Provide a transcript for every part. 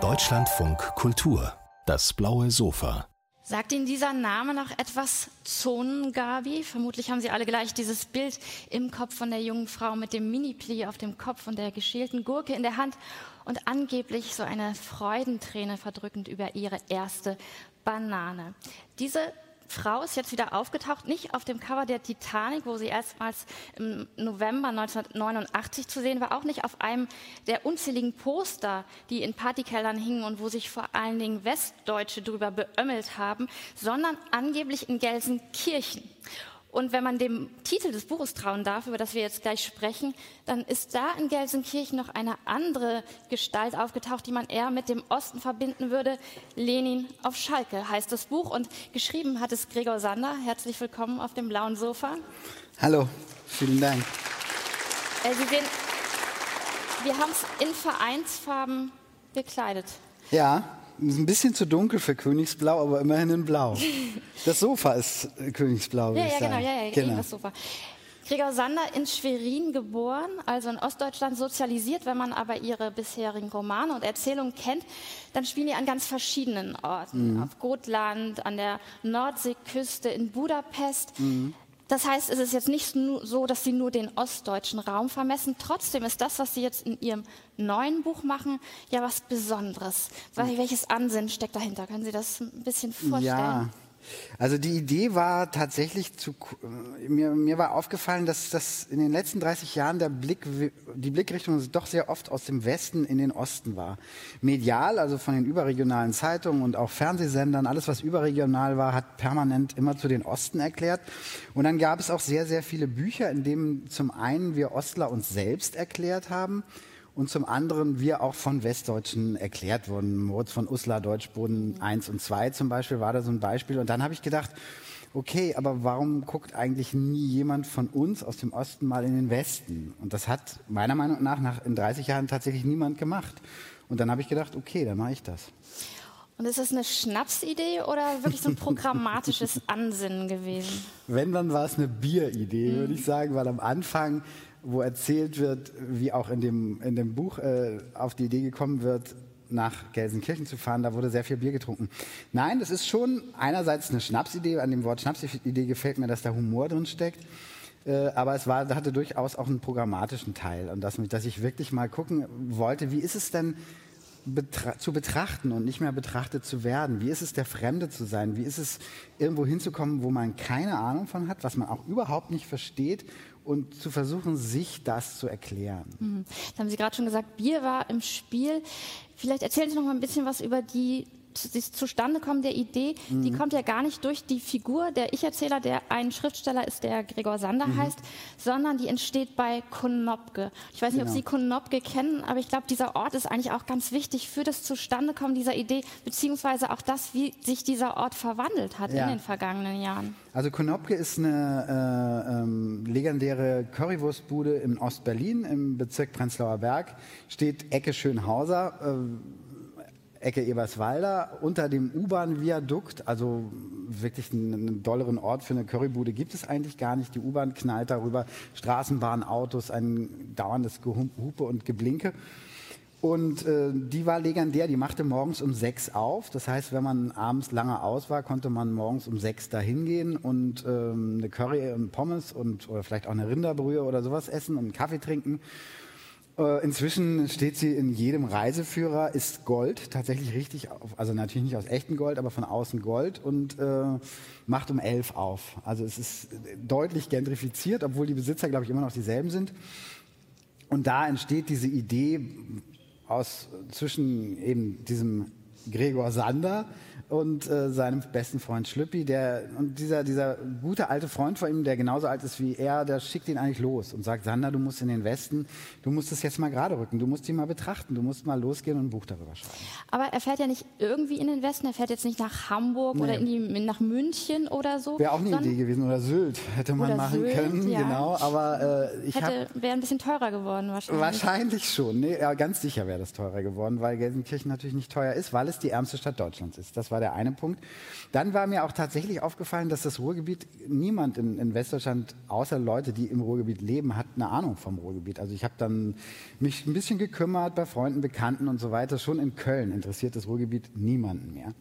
Deutschlandfunk Kultur, das blaue Sofa. Sagt Ihnen dieser Name noch etwas Zonengabi? Vermutlich haben Sie alle gleich dieses Bild im Kopf von der jungen Frau mit dem Mini-Pli auf dem Kopf und der geschälten Gurke in der Hand und angeblich so eine Freudenträne verdrückend über ihre erste Banane. Diese Frau ist jetzt wieder aufgetaucht, nicht auf dem Cover der Titanic, wo sie erstmals im November 1989 zu sehen war, auch nicht auf einem der unzähligen Poster, die in Partykellern hingen und wo sich vor allen Dingen Westdeutsche drüber beömmelt haben, sondern angeblich in Gelsenkirchen. Und wenn man dem Titel des Buches trauen darf, über das wir jetzt gleich sprechen, dann ist da in Gelsenkirchen noch eine andere Gestalt aufgetaucht, die man eher mit dem Osten verbinden würde. Lenin auf Schalke heißt das Buch und geschrieben hat es Gregor Sander. Herzlich willkommen auf dem blauen Sofa. Hallo, vielen Dank. Äh, Sie sehen, wir haben es in Vereinsfarben gekleidet. Ja, ist ein bisschen zu dunkel für Königsblau, aber immerhin in Blau. Das Sofa ist äh, Königsblau. Ja, ja, genau, ja, ja, genau. das Sofa. Gregor Sander in Schwerin geboren, also in Ostdeutschland sozialisiert. Wenn man aber ihre bisherigen Romane und Erzählungen kennt, dann spielen die an ganz verschiedenen Orten. Mhm. Auf Gotland, an der Nordseeküste, in Budapest. Mhm. Das heißt, es ist jetzt nicht so, dass Sie nur den ostdeutschen Raum vermessen. Trotzdem ist das, was Sie jetzt in Ihrem neuen Buch machen, ja was Besonderes. Welches Ansinnen steckt dahinter? Können Sie das ein bisschen vorstellen? Ja, also die Idee war tatsächlich zu, mir, mir war aufgefallen, dass das in den letzten 30 Jahren der Blick, die Blickrichtung doch sehr oft aus dem Westen in den Osten war. Medial, also von den überregionalen Zeitungen und auch Fernsehsendern, alles was überregional war, hat permanent immer zu den Osten erklärt. Und dann gab es auch sehr, sehr viele Bücher, in denen zum einen wir Ostler uns selbst erklärt haben, und zum anderen wir auch von Westdeutschen erklärt wurden. Moritz von Uslar, Deutschboden 1 und 2 zum Beispiel, war da so ein Beispiel. Und dann habe ich gedacht, okay, aber warum guckt eigentlich nie jemand von uns aus dem Osten mal in den Westen? Und das hat meiner Meinung nach, nach in 30 Jahren tatsächlich niemand gemacht. Und dann habe ich gedacht, okay, dann mache ich das. Und ist das eine Schnapsidee oder wirklich so ein programmatisches Ansinnen gewesen? Wenn, dann war es eine Bieridee, mhm. würde ich sagen, weil am Anfang wo erzählt wird, wie auch in dem, in dem Buch äh, auf die Idee gekommen wird, nach Gelsenkirchen zu fahren, da wurde sehr viel Bier getrunken. Nein, das ist schon einerseits eine Schnapsidee, an dem Wort Schnapsidee gefällt mir, dass da Humor drin steckt. Äh, aber es war, hatte durchaus auch einen programmatischen Teil und dass, dass ich wirklich mal gucken wollte, wie ist es denn betra zu betrachten und nicht mehr betrachtet zu werden? Wie ist es, der Fremde zu sein? Wie ist es, irgendwo hinzukommen, wo man keine Ahnung von hat, was man auch überhaupt nicht versteht und zu versuchen, sich das zu erklären. Mhm. Das haben Sie gerade schon gesagt, Bier war im Spiel. Vielleicht erzählen Sie noch mal ein bisschen was über die das Zustandekommen der Idee, mhm. die kommt ja gar nicht durch die Figur der Ich-Erzähler, der ein Schriftsteller ist, der Gregor Sander mhm. heißt, sondern die entsteht bei Konopke. Ich weiß nicht, genau. ob Sie Konopke kennen, aber ich glaube, dieser Ort ist eigentlich auch ganz wichtig für das Zustandekommen dieser Idee, beziehungsweise auch das, wie sich dieser Ort verwandelt hat ja. in den vergangenen Jahren. Also Konopke ist eine äh, ähm, legendäre Currywurstbude in Ostberlin im Bezirk Prenzlauer Berg, steht Ecke Schönhauser. Äh, Ecke Eberswalder unter dem U-Bahn-Viadukt, also wirklich einen, einen dolleren Ort für eine Currybude gibt es eigentlich gar nicht. Die U-Bahn knallt darüber, Straßenbahn, Autos, ein dauerndes Gehupe und Geblinke. Und äh, die war legendär, die machte morgens um sechs auf. Das heißt, wenn man abends lange aus war, konnte man morgens um sechs da hingehen und ähm, eine Curry und Pommes und oder vielleicht auch eine Rinderbrühe oder sowas essen und einen Kaffee trinken. Äh, inzwischen steht sie in jedem Reiseführer, ist Gold, tatsächlich richtig, auf, also natürlich nicht aus echtem Gold, aber von außen Gold und äh, macht um elf auf. Also es ist deutlich gentrifiziert, obwohl die Besitzer, glaube ich, immer noch dieselben sind. Und da entsteht diese Idee aus zwischen eben diesem Gregor Sander, und äh, seinem besten Freund Schlüppi, der und dieser dieser gute alte Freund von ihm, der genauso alt ist wie er, der schickt ihn eigentlich los und sagt, Sander, du musst in den Westen, du musst es jetzt mal gerade rücken, du musst ihn mal betrachten, du musst mal losgehen und ein Buch darüber schreiben. Aber er fährt ja nicht irgendwie in den Westen, er fährt jetzt nicht nach Hamburg nee. oder in die, nach München oder so. Wäre auch eine Idee gewesen oder Sylt hätte man machen Sylt, können, ja. genau. Aber äh, ich hätte wäre ein bisschen teurer geworden wahrscheinlich. Wahrscheinlich schon, nee, ja, ganz sicher wäre das teurer geworden, weil Gelsenkirchen natürlich nicht teuer ist, weil es die ärmste Stadt Deutschlands ist. Das war der eine Punkt. Dann war mir auch tatsächlich aufgefallen, dass das Ruhrgebiet niemand in, in Westdeutschland, außer Leute, die im Ruhrgebiet leben, hat eine Ahnung vom Ruhrgebiet. Also ich habe dann mich ein bisschen gekümmert bei Freunden, Bekannten und so weiter. Schon in Köln interessiert das Ruhrgebiet niemanden mehr.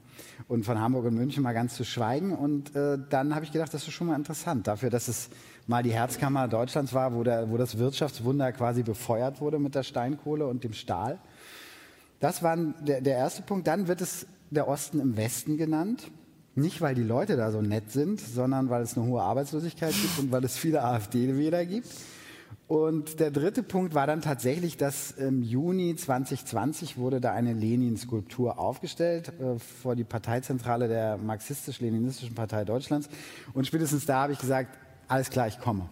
Und von Hamburg und München mal ganz zu schweigen. Und äh, dann habe ich gedacht, das ist schon mal interessant dafür, dass es mal die Herzkammer Deutschlands war, wo, der, wo das Wirtschaftswunder quasi befeuert wurde mit der Steinkohle und dem Stahl. Das war der, der erste Punkt. Dann wird es der Osten im Westen genannt. Nicht, weil die Leute da so nett sind, sondern weil es eine hohe Arbeitslosigkeit gibt und weil es viele AfD-Wähler gibt. Und der dritte Punkt war dann tatsächlich, dass im Juni 2020 wurde da eine Lenin-Skulptur aufgestellt äh, vor die Parteizentrale der marxistisch-leninistischen Partei Deutschlands. Und spätestens da habe ich gesagt, alles klar, ich komme.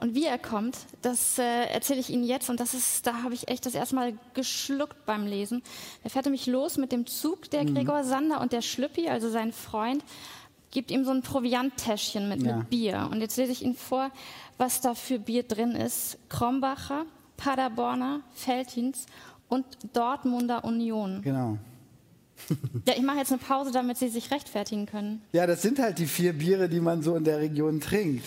Und wie er kommt, das äh, erzähle ich Ihnen jetzt. Und das ist, da habe ich echt das erste Mal geschluckt beim Lesen. Er fährt nämlich los mit dem Zug, der mhm. Gregor Sander und der Schlüppi, also sein Freund, gibt ihm so ein Provianttäschchen mit, ja. mit Bier. Und jetzt lese ich Ihnen vor, was da für Bier drin ist. Krombacher, Paderborner, Veltins und Dortmunder Union. Genau. ja, ich mache jetzt eine Pause, damit Sie sich rechtfertigen können. Ja, das sind halt die vier Biere, die man so in der Region trinkt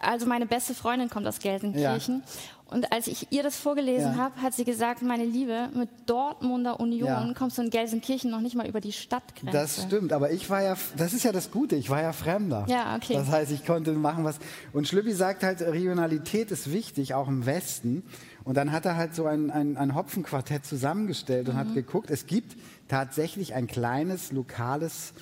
also meine beste Freundin kommt aus Gelsenkirchen. Ja. Und als ich ihr das vorgelesen ja. habe, hat sie gesagt, meine Liebe, mit Dortmunder Union ja. kommst du in Gelsenkirchen noch nicht mal über die Stadtgrenze. Das stimmt, aber ich war ja, das ist ja das Gute, ich war ja Fremder. Ja, okay. Das heißt, ich konnte machen was. Und Schlüppi sagt halt, Regionalität ist wichtig, auch im Westen. Und dann hat er halt so ein, ein, ein Hopfenquartett zusammengestellt und mhm. hat geguckt, es gibt tatsächlich ein kleines, lokales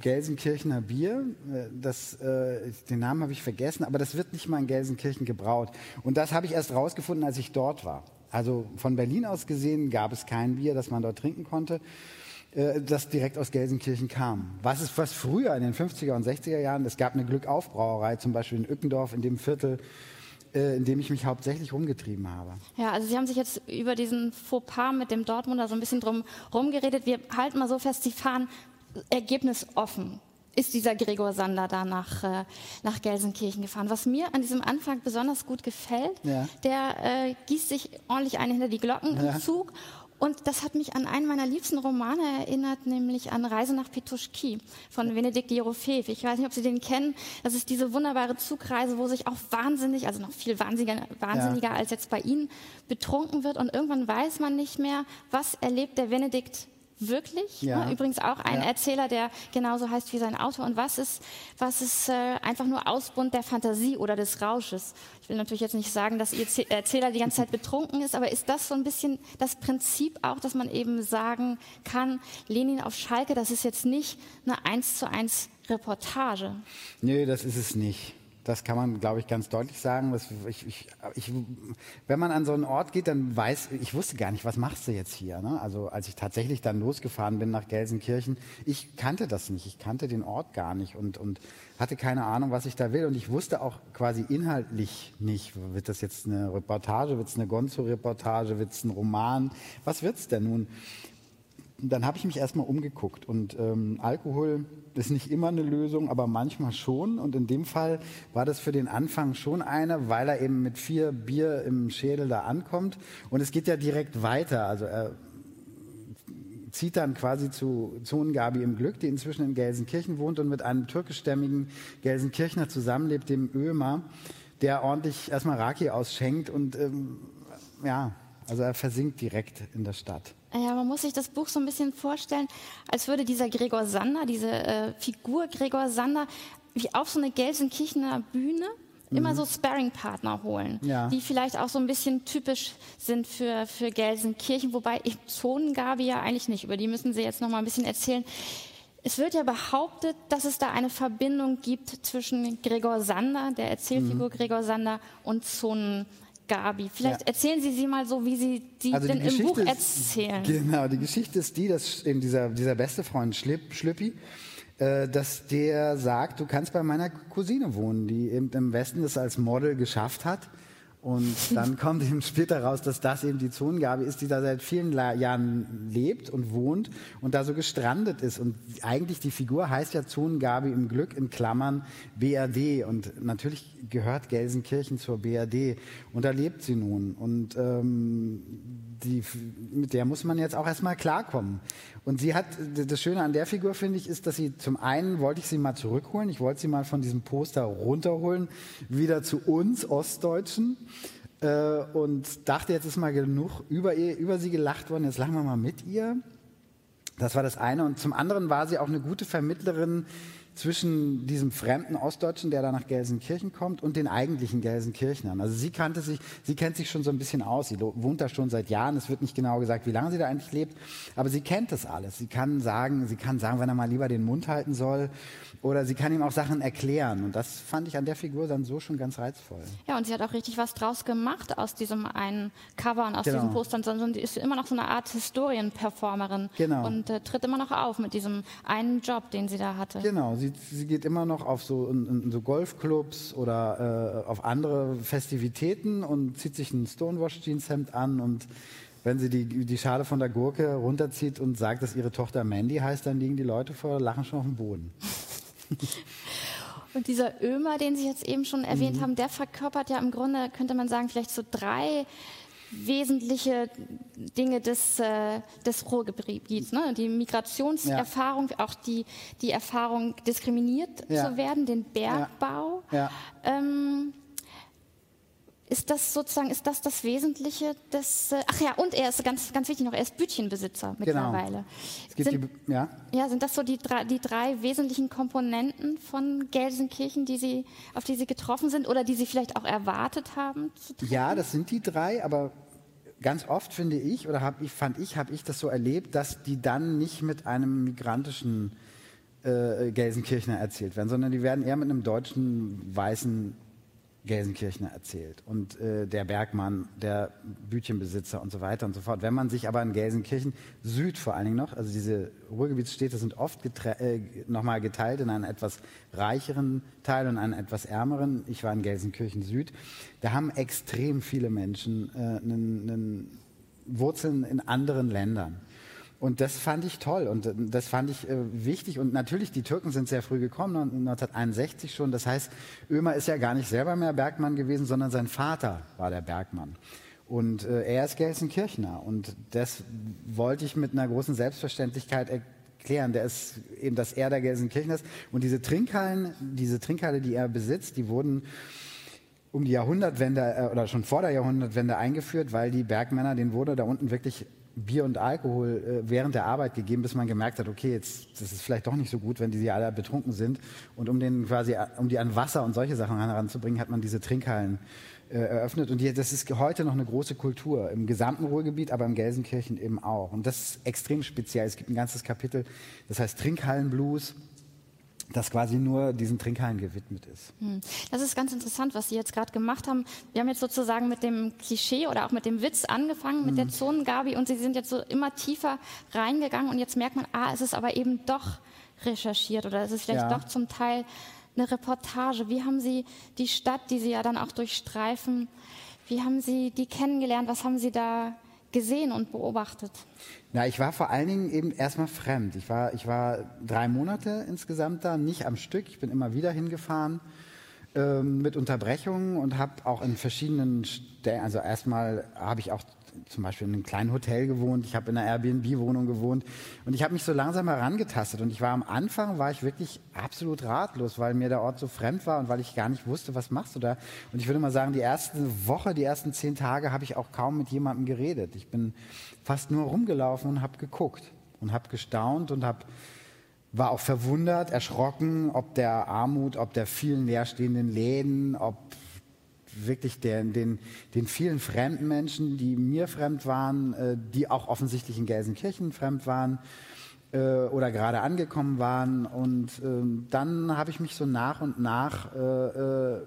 Gelsenkirchener Bier. Äh, das, äh, den Namen habe ich vergessen, aber das wird nicht mal in Gelsenkirchen gebraut. Und das habe ich erst rausgefunden, als ich dort war. Also von Berlin aus gesehen gab es kein Bier, das man dort trinken konnte, äh, das direkt aus Gelsenkirchen kam. Was ist was früher in den 50er und 60er Jahren? Es gab eine Glückaufbrauerei, zum Beispiel in Ückendorf, in dem Viertel, äh, in dem ich mich hauptsächlich rumgetrieben habe. Ja, also Sie haben sich jetzt über diesen Fauxpas mit dem Dortmunder so ein bisschen drum rumgeredet. Wir halten mal so fest, Sie fahren Ergebnis offen ist dieser Gregor Sander da nach, äh, nach Gelsenkirchen gefahren. Was mir an diesem Anfang besonders gut gefällt, ja. der äh, gießt sich ordentlich ein hinter die Glocken ja. im Zug. Und das hat mich an einen meiner liebsten Romane erinnert, nämlich an Reise nach Petuschki von Benedikt Jerofeev. Ich weiß nicht, ob Sie den kennen. Das ist diese wunderbare Zugreise, wo sich auch wahnsinnig, also noch viel wahnsinniger, wahnsinniger ja. als jetzt bei Ihnen, betrunken wird. Und irgendwann weiß man nicht mehr, was erlebt der Benedikt wirklich. Ja. Ne? Übrigens auch ein ja. Erzähler, der genauso heißt wie sein Autor. Und was ist, was ist äh, einfach nur Ausbund der Fantasie oder des Rausches? Ich will natürlich jetzt nicht sagen, dass Ihr Erzähler die ganze Zeit betrunken ist, aber ist das so ein bisschen das Prinzip auch, dass man eben sagen kann, Lenin auf Schalke, das ist jetzt nicht eine eins zu eins Reportage? Nö, das ist es nicht. Das kann man, glaube ich, ganz deutlich sagen. Ich, ich, ich, wenn man an so einen Ort geht, dann weiß, ich wusste gar nicht, was machst du jetzt hier? Ne? Also als ich tatsächlich dann losgefahren bin nach Gelsenkirchen, ich kannte das nicht, ich kannte den Ort gar nicht und, und hatte keine Ahnung, was ich da will. Und ich wusste auch quasi inhaltlich nicht, wird das jetzt eine Reportage, wird es eine Gonzo-Reportage, wird es ein Roman, was wird es denn nun? Dann habe ich mich erstmal umgeguckt und ähm, Alkohol ist nicht immer eine Lösung, aber manchmal schon. Und in dem Fall war das für den Anfang schon eine, weil er eben mit vier Bier im Schädel da ankommt. Und es geht ja direkt weiter. Also er zieht dann quasi zu Zonengabi im Glück, die inzwischen in Gelsenkirchen wohnt und mit einem türkischstämmigen Gelsenkirchner zusammenlebt, dem Ömer, der ordentlich erstmal Raki ausschenkt und ähm, ja, also er versinkt direkt in der Stadt. Ja, man muss sich das Buch so ein bisschen vorstellen, als würde dieser Gregor Sander, diese äh, Figur Gregor Sander, wie auf so eine Gelsenkirchener Bühne immer mhm. so Sparring-Partner holen, ja. die vielleicht auch so ein bisschen typisch sind für, für Gelsenkirchen, wobei Zonengabe ja eigentlich nicht, über die müssen Sie jetzt noch mal ein bisschen erzählen. Es wird ja behauptet, dass es da eine Verbindung gibt zwischen Gregor Sander, der Erzählfigur mhm. Gregor Sander, und Zonen Gabi. Vielleicht ja. erzählen Sie sie mal so, wie Sie die also denn die im Buch ist, erzählen. Genau, die Geschichte ist die, dass eben dieser, dieser beste Freund Schlipp, Schlüppi, äh, dass der sagt, du kannst bei meiner Cousine wohnen, die eben im Westen es als Model geschafft hat und dann kommt eben später raus, dass das eben die Zonengabe ist, die da seit vielen Jahren lebt und wohnt und da so gestrandet ist. Und eigentlich die Figur heißt ja Zonengabe im Glück in Klammern BRD. Und natürlich gehört Gelsenkirchen zur BRD. Und da lebt sie nun. Und ähm, die, mit der muss man jetzt auch erstmal klarkommen. Und sie hat, das Schöne an der Figur, finde ich, ist, dass sie zum einen wollte ich sie mal zurückholen, ich wollte sie mal von diesem Poster runterholen, wieder zu uns Ostdeutschen äh, und dachte, jetzt ist mal genug über, ihr, über sie gelacht worden, jetzt lachen wir mal mit ihr. Das war das eine. Und zum anderen war sie auch eine gute Vermittlerin zwischen diesem fremden Ostdeutschen, der da nach Gelsenkirchen kommt, und den eigentlichen Gelsenkirchnern. Also sie kannte sich, sie kennt sich schon so ein bisschen aus. Sie wohnt da schon seit Jahren. Es wird nicht genau gesagt, wie lange sie da eigentlich lebt, aber sie kennt das alles. Sie kann sagen, sie kann sagen, wenn er mal lieber den Mund halten soll, oder sie kann ihm auch Sachen erklären. Und das fand ich an der Figur dann so schon ganz reizvoll. Ja, und sie hat auch richtig was draus gemacht aus diesem einen Cover und aus genau. diesen Postern, sondern sie ist immer noch so eine Art Historienperformerin genau. und äh, tritt immer noch auf mit diesem einen Job, den sie da hatte. Genau, sie, sie geht immer noch auf so, in, in so Golfclubs oder äh, auf andere Festivitäten und zieht sich ein Stonewash-Jeanshemd an und wenn sie die, die Schale von der Gurke runterzieht und sagt, dass ihre Tochter Mandy heißt, dann liegen die Leute vor Lachen schon auf dem Boden. Und dieser Ömer, den Sie jetzt eben schon erwähnt mhm. haben, der verkörpert ja im Grunde, könnte man sagen, vielleicht so drei wesentliche Dinge des, äh, des Ruhrgebiets. Ne? Die Migrationserfahrung, ja. auch die, die Erfahrung, diskriminiert ja. zu werden, den Bergbau. Ja. Ähm, ist das sozusagen, ist das das Wesentliche des, äh, ach ja, und er ist ganz, ganz wichtig noch, er ist Bütchenbesitzer genau. mittlerweile. Genau. Sind, die, ja? ja, sind das so die drei, die drei wesentlichen Komponenten von Gelsenkirchen, die Sie, auf die Sie getroffen sind oder die Sie vielleicht auch erwartet haben? Ja, das sind die drei, aber ganz oft finde ich, oder hab ich, fand ich, habe ich das so erlebt, dass die dann nicht mit einem migrantischen äh, Gelsenkirchner erzählt werden, sondern die werden eher mit einem deutschen, weißen Gelsenkirchner erzählt und äh, der Bergmann, der Bütchenbesitzer und so weiter und so fort. Wenn man sich aber in Gelsenkirchen Süd vor allen Dingen noch, also diese Ruhrgebietsstädte sind oft äh, nochmal geteilt in einen etwas reicheren Teil und einen etwas ärmeren. Ich war in Gelsenkirchen Süd. Da haben extrem viele Menschen äh, einen, einen Wurzeln in anderen Ländern. Und das fand ich toll und äh, das fand ich äh, wichtig. Und natürlich, die Türken sind sehr früh gekommen, 1961 schon. Das heißt, Ömer ist ja gar nicht selber mehr Bergmann gewesen, sondern sein Vater war der Bergmann. Und äh, er ist Gelsenkirchner. Und das wollte ich mit einer großen Selbstverständlichkeit erklären. Der ist eben, dass er der Gelsenkirchner ist. Und diese Trinkhallen, diese Trinkhalle, die er besitzt, die wurden um die Jahrhundertwende äh, oder schon vor der Jahrhundertwende eingeführt, weil die Bergmänner, denen wurde da unten wirklich Bier und Alkohol äh, während der Arbeit gegeben, bis man gemerkt hat, okay, jetzt das ist vielleicht doch nicht so gut, wenn die alle betrunken sind. Und um den quasi, um die an Wasser und solche Sachen heranzubringen, hat man diese Trinkhallen äh, eröffnet. Und die, das ist heute noch eine große Kultur im gesamten Ruhrgebiet, aber im Gelsenkirchen eben auch. Und das ist extrem speziell. Es gibt ein ganzes Kapitel, das heißt Trinkhallenblues das quasi nur diesen Trinkhallen gewidmet ist. Hm. Das ist ganz interessant, was Sie jetzt gerade gemacht haben. Wir haben jetzt sozusagen mit dem Klischee oder auch mit dem Witz angefangen, mit der hm. Zonengabi und Sie sind jetzt so immer tiefer reingegangen und jetzt merkt man, ah, es ist aber eben doch recherchiert oder es ist vielleicht ja. doch zum Teil eine Reportage. Wie haben Sie die Stadt, die Sie ja dann auch durchstreifen, wie haben Sie die kennengelernt? Was haben Sie da gesehen und beobachtet? Na, ich war vor allen Dingen eben erstmal fremd. Ich war, ich war drei Monate insgesamt da, nicht am Stück. Ich bin immer wieder hingefahren ähm, mit Unterbrechungen und habe auch in verschiedenen Stellen, also erstmal habe ich auch zum Beispiel in einem kleinen Hotel gewohnt, ich habe in einer Airbnb-Wohnung gewohnt und ich habe mich so langsam herangetastet und ich war am Anfang, war ich wirklich absolut ratlos, weil mir der Ort so fremd war und weil ich gar nicht wusste, was machst du da. Und ich würde mal sagen, die erste Woche, die ersten zehn Tage habe ich auch kaum mit jemandem geredet. Ich bin fast nur rumgelaufen und habe geguckt und habe gestaunt und habe war auch verwundert, erschrocken, ob der Armut, ob der vielen leerstehenden Läden, ob wirklich den, den, den vielen fremden Menschen, die mir fremd waren, äh, die auch offensichtlich in Gelsenkirchen fremd waren äh, oder gerade angekommen waren. Und äh, dann habe ich mich so nach und nach äh, äh,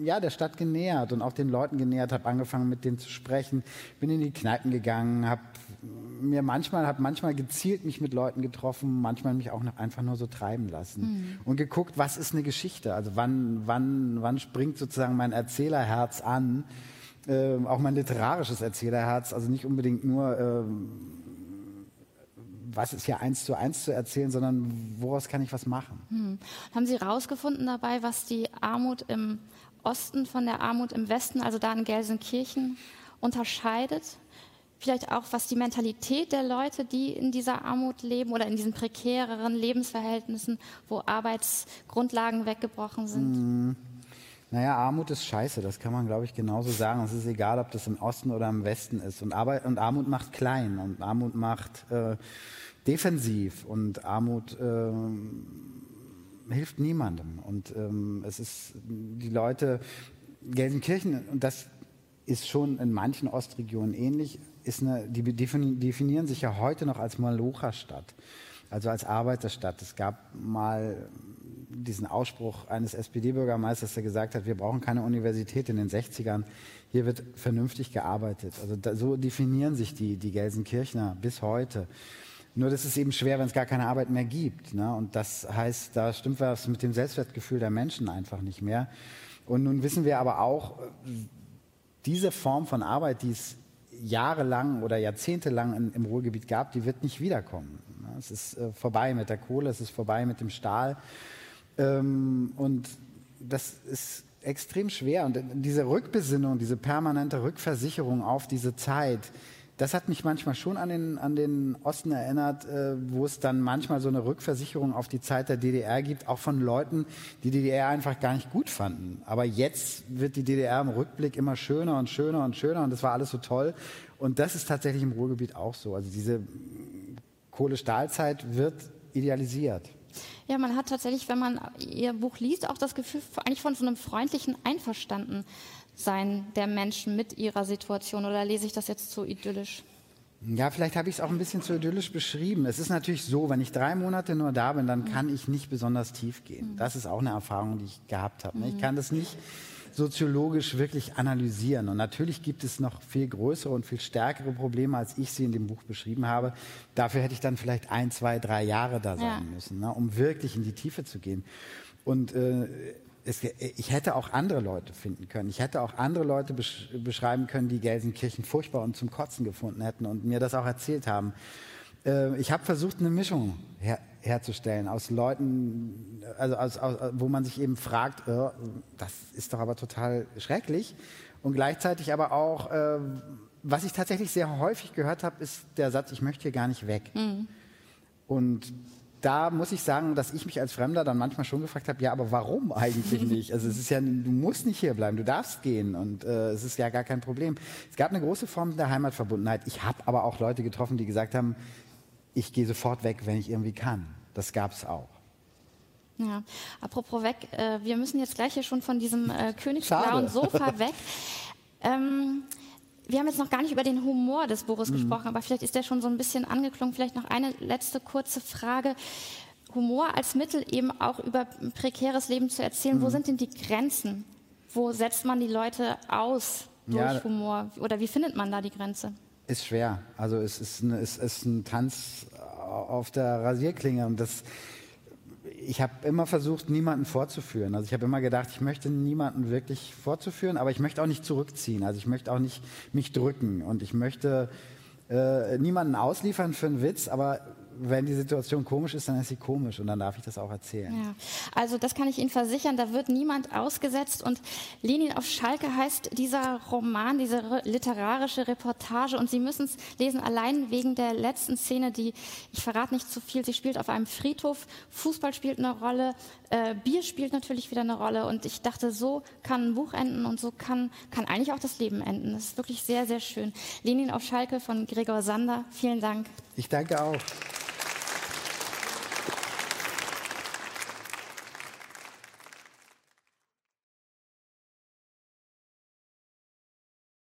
ja, der Stadt genähert und auch den Leuten genähert, habe angefangen mit denen zu sprechen, bin in die Kneipen gegangen, habe mir manchmal, habe manchmal gezielt mich mit Leuten getroffen, manchmal mich auch noch einfach nur so treiben lassen mhm. und geguckt, was ist eine Geschichte? Also wann, wann, wann springt sozusagen mein Erzählerherz an? Äh, auch mein literarisches Erzählerherz, also nicht unbedingt nur, äh, was ist hier eins zu eins zu erzählen, sondern woraus kann ich was machen? Mhm. Haben Sie herausgefunden dabei, was die Armut im Osten von der Armut im Westen, also da in Gelsenkirchen, unterscheidet? Vielleicht auch, was die Mentalität der Leute, die in dieser Armut leben oder in diesen prekäreren Lebensverhältnissen, wo Arbeitsgrundlagen weggebrochen sind? Mhm. Naja, Armut ist scheiße, das kann man, glaube ich, genauso sagen. Es ist egal, ob das im Osten oder im Westen ist. Und, Arbeit, und Armut macht klein und Armut macht äh, defensiv und Armut äh, hilft niemandem. Und ähm, es ist, die Leute, Gelsenkirchen, und das ist schon in manchen Ostregionen ähnlich, ist eine, die definieren sich ja heute noch als Malocha-Stadt, also als Arbeiterstadt. Es gab mal diesen Ausspruch eines SPD-Bürgermeisters, der gesagt hat, wir brauchen keine Universität in den 60ern, hier wird vernünftig gearbeitet. Also da, so definieren sich die, die Gelsenkirchner bis heute. Nur das ist eben schwer, wenn es gar keine Arbeit mehr gibt. Ne? Und das heißt, da stimmt was mit dem Selbstwertgefühl der Menschen einfach nicht mehr. Und nun wissen wir aber auch, diese Form von Arbeit, die es jahrelang oder jahrzehntelang in, im Ruhrgebiet gab, die wird nicht wiederkommen. Ne? Es ist äh, vorbei mit der Kohle, es ist vorbei mit dem Stahl. Ähm, und das ist extrem schwer. Und diese Rückbesinnung, diese permanente Rückversicherung auf diese Zeit, das hat mich manchmal schon an den, an den Osten erinnert, äh, wo es dann manchmal so eine Rückversicherung auf die Zeit der DDR gibt, auch von Leuten, die DDR einfach gar nicht gut fanden. Aber jetzt wird die DDR im Rückblick immer schöner und schöner und schöner und das war alles so toll. Und das ist tatsächlich im Ruhrgebiet auch so. Also diese Kohle-Stahlzeit wird idealisiert. Ja, man hat tatsächlich, wenn man Ihr Buch liest, auch das Gefühl eigentlich von so einem freundlichen Einverstandensein der Menschen mit ihrer Situation. Oder lese ich das jetzt zu idyllisch? Ja, vielleicht habe ich es auch ein bisschen zu idyllisch beschrieben. Es ist natürlich so, wenn ich drei Monate nur da bin, dann kann ich nicht besonders tief gehen. Das ist auch eine Erfahrung, die ich gehabt habe. Ne? Ich kann das nicht soziologisch wirklich analysieren. Und natürlich gibt es noch viel größere und viel stärkere Probleme, als ich sie in dem Buch beschrieben habe. Dafür hätte ich dann vielleicht ein, zwei, drei Jahre da sein ja. müssen, ne, um wirklich in die Tiefe zu gehen. Und äh, es, ich hätte auch andere Leute finden können. Ich hätte auch andere Leute besch beschreiben können, die Gelsenkirchen furchtbar und zum Kotzen gefunden hätten und mir das auch erzählt haben. Äh, ich habe versucht, eine Mischung her herzustellen aus Leuten, also aus, aus, wo man sich eben fragt, äh, das ist doch aber total schrecklich. Und gleichzeitig aber auch, äh, was ich tatsächlich sehr häufig gehört habe, ist der Satz, ich möchte hier gar nicht weg. Mhm. Und da muss ich sagen, dass ich mich als Fremder dann manchmal schon gefragt habe, ja, aber warum eigentlich nicht? Also es ist ja, du musst nicht hier bleiben, du darfst gehen und äh, es ist ja gar kein Problem. Es gab eine große Form der Heimatverbundenheit. Ich habe aber auch Leute getroffen, die gesagt haben, ich gehe sofort weg, wenn ich irgendwie kann. Das gab es auch. Ja, apropos weg, äh, wir müssen jetzt gleich hier schon von diesem äh, königsblauen Sofa weg. Ähm, wir haben jetzt noch gar nicht über den Humor des Buches mhm. gesprochen, aber vielleicht ist der schon so ein bisschen angeklungen. Vielleicht noch eine letzte kurze Frage. Humor als Mittel eben auch über prekäres Leben zu erzählen. Mhm. Wo sind denn die Grenzen? Wo setzt man die Leute aus durch ja, Humor? Oder wie findet man da die Grenze? Ist schwer. Also es ist, ein, es ist ein Tanz auf der Rasierklinge und das ich habe immer versucht, niemanden vorzuführen. Also ich habe immer gedacht, ich möchte niemanden wirklich vorzuführen, aber ich möchte auch nicht zurückziehen. Also ich möchte auch nicht mich drücken und ich möchte äh, niemanden ausliefern für einen Witz, aber wenn die Situation komisch ist, dann ist sie komisch und dann darf ich das auch erzählen. Ja, also das kann ich Ihnen versichern, da wird niemand ausgesetzt und Lenin auf Schalke heißt dieser Roman, diese literarische Reportage und Sie müssen es lesen, allein wegen der letzten Szene, die, ich verrate nicht zu viel, sie spielt auf einem Friedhof, Fußball spielt eine Rolle, äh, Bier spielt natürlich wieder eine Rolle und ich dachte, so kann ein Buch enden und so kann, kann eigentlich auch das Leben enden. Das ist wirklich sehr, sehr schön. Lenin auf Schalke von Gregor Sander, vielen Dank. Ich danke auch.